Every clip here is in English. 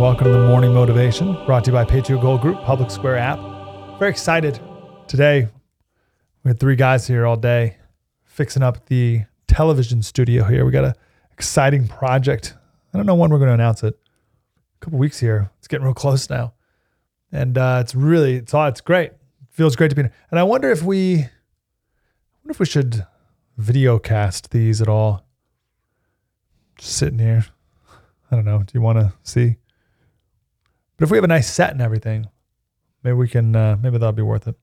Welcome to the Morning Motivation, brought to you by Patriot Gold Group, Public Square app. Very excited today. We had three guys here all day fixing up the television studio here. We got an exciting project. I don't know when we're going to announce it. A couple weeks here. It's getting real close now, and uh, it's really it's all it's great. It feels great to be here. And I wonder if we, I wonder if we should video cast these at all. Just sitting here. I don't know. Do you want to see? But if we have a nice set and everything, maybe we can. Uh, maybe that'll be worth it.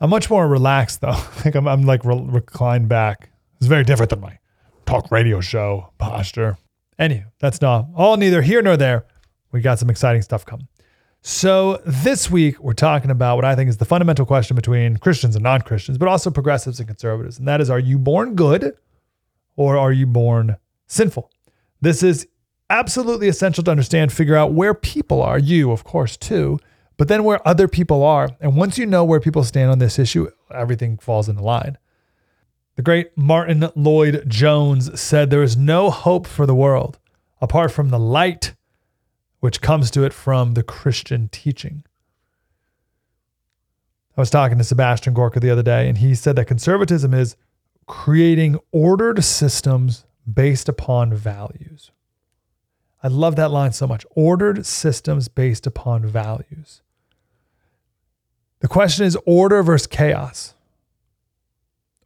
I'm much more relaxed though. Think I'm, I'm like re- reclined back. It's very different than my talk radio show posture. Anywho, that's not all neither here nor there. We got some exciting stuff coming. So this week we're talking about what I think is the fundamental question between Christians and non-Christians, but also progressives and conservatives, and that is: Are you born good, or are you born sinful? This is absolutely essential to understand, figure out where people are, you, of course, too, but then where other people are. And once you know where people stand on this issue, everything falls into line. The great Martyn Lloyd-Jones said, There is no hope for the world apart from the light which comes to it from the Christian teaching. I was talking to Sebastian Gorka the other day, and he said that conservatism is creating ordered systems based upon values. I love that line so much. Ordered systems based upon values. The question is order versus chaos.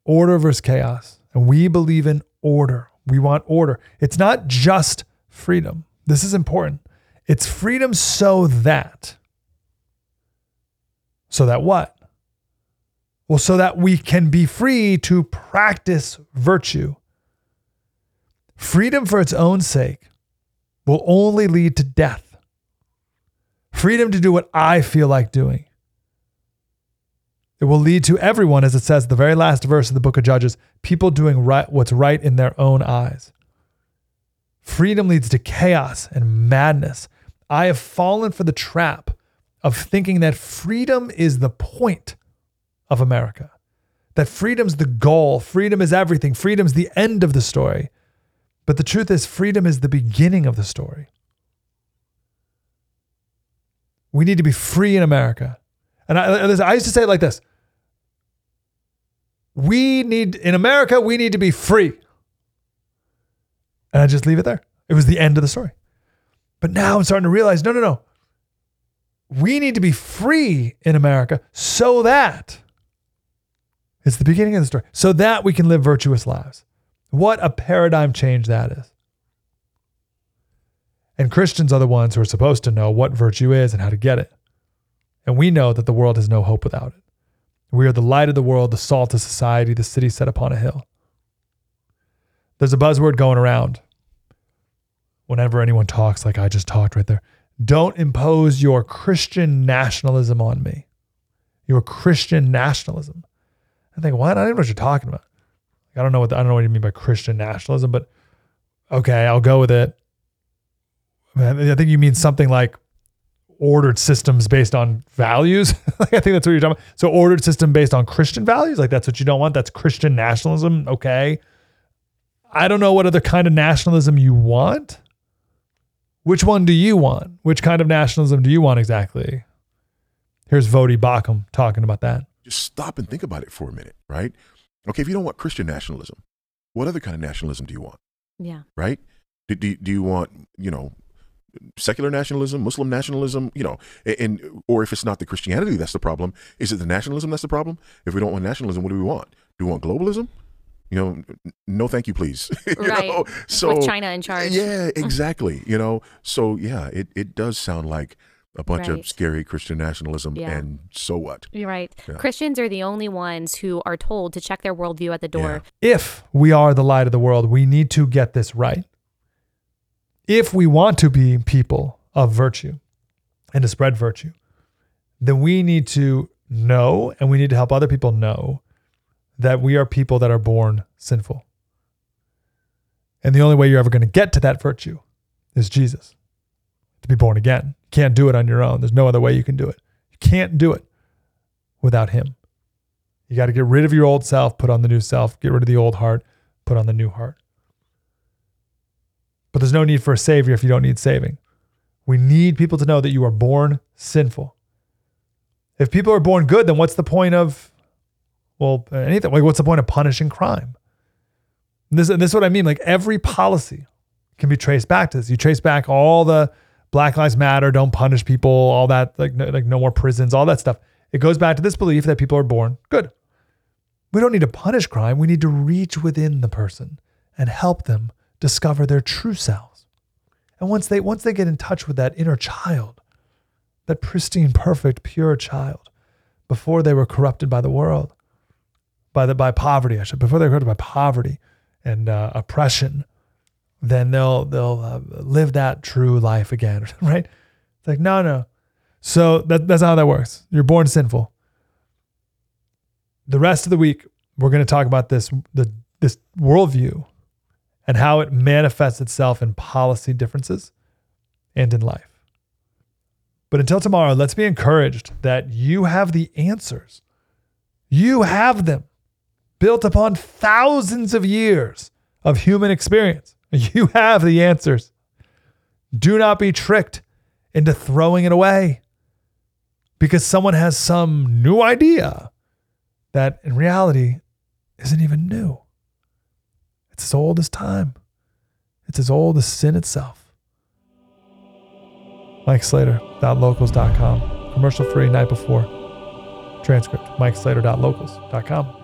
Order versus chaos. And we believe in order. We want order. It's not just freedom. This is important. It's freedom so that. So that what? Well, so that we can be free to practice virtue. Freedom for its own sake will only lead to death. Freedom to do what I feel like doing. It will lead to everyone, as it says, the very last verse of the book of Judges, people doing right, what's right in their own eyes. Freedom leads to chaos and madness. I have fallen for the trap of thinking that freedom is the point of America, that freedom's the goal, freedom is everything, freedom's the end of the story. But the truth is, freedom is the beginning of the story. We need to be free in America. And I, I used to say it like this We need, in America, we need to be free. And I just leave it there. It was the end of the story. But now I'm starting to realize no, no, no. We need to be free in America so that it's the beginning of the story, so that we can live virtuous lives. What a paradigm change that is. And Christians are the ones who are supposed to know what virtue is and how to get it. And we know that the world has no hope without it. We are the light of the world, the salt of society, the city set upon a hill. There's a buzzword going around whenever anyone talks, like I just talked right there. Don't impose your Christian nationalism on me. Your Christian nationalism. I think, what? I don't know what you're talking about. I don't know what the, I don't know what you mean by Christian nationalism, but okay, I'll go with it. I think you mean something like ordered systems based on values. like I think that's what you're talking about. So ordered system based on Christian values, like that's what you don't want. That's Christian nationalism. Okay. I don't know what other kind of nationalism you want. Which one do you want? Which kind of nationalism do you want exactly? Here's Voddie Baucham talking about that. Just stop and think about it for a minute, right? Okay, if you don't want Christian nationalism, what other kind of nationalism do you want? Yeah. Right? Do, do, do you want, you know, secular nationalism, Muslim nationalism, you know, and or if it's not the Christianity that's the problem, is it the nationalism that's the problem? If we don't want nationalism, what do we want? Do we want globalism? You know, no, thank you, please. you right. Know? So With China in charge. Yeah, exactly. you know, so yeah, it it does sound like a bunch Right. of scary Christian nationalism, Yeah. and so what? You're right. Yeah. Christians are the only ones who are told to check their worldview at the door. If we are the light of the world, we need to get this right. If we want to be people of virtue and to spread virtue, then we need to know and we need to help other people know that we are people that are born sinful. And the only way you're ever going to get to that virtue is Jesus to be born again. You can't do it on your own. There's no other way you can do it. You can't do it without Him. You got to get rid of your old self, put on the new self, get rid of the old heart, put on the new heart. But there's no need for a savior if you don't need saving. We need people to know that you are born sinful. If people are born good, then what's the point of, well, anything? Like, what's the point of punishing crime? And this, and this is what I mean. Like, every policy can be traced back to this. You trace back all the Black Lives Matter, don't punish people, all that, like, no, like no more prisons, all that stuff. It goes back to this belief that people are born good. We don't need to punish crime. We need to reach within the person and help them discover their true selves. And once they once they get in touch with that inner child, that pristine, perfect, pure child, before they were corrupted by the world, by the by poverty, I should before they were corrupted by poverty and uh, oppression, then they'll they'll uh, live that true life again, right? It's like no, no. So that, that's how that works. You're born sinful. The rest of the week, we're going to talk about this the this worldview and how it manifests itself in policy differences and in life. But until tomorrow, let's be encouraged that you have the answers. You have them built upon thousands of years of human experience. You have the answers. Do not be tricked into throwing it away because someone has some new idea that in reality isn't even new. It's as old as time, it's as old as sin itself. MikeSlater.locals.com. Commercial free night before. Transcript MikeSlater.locals.com.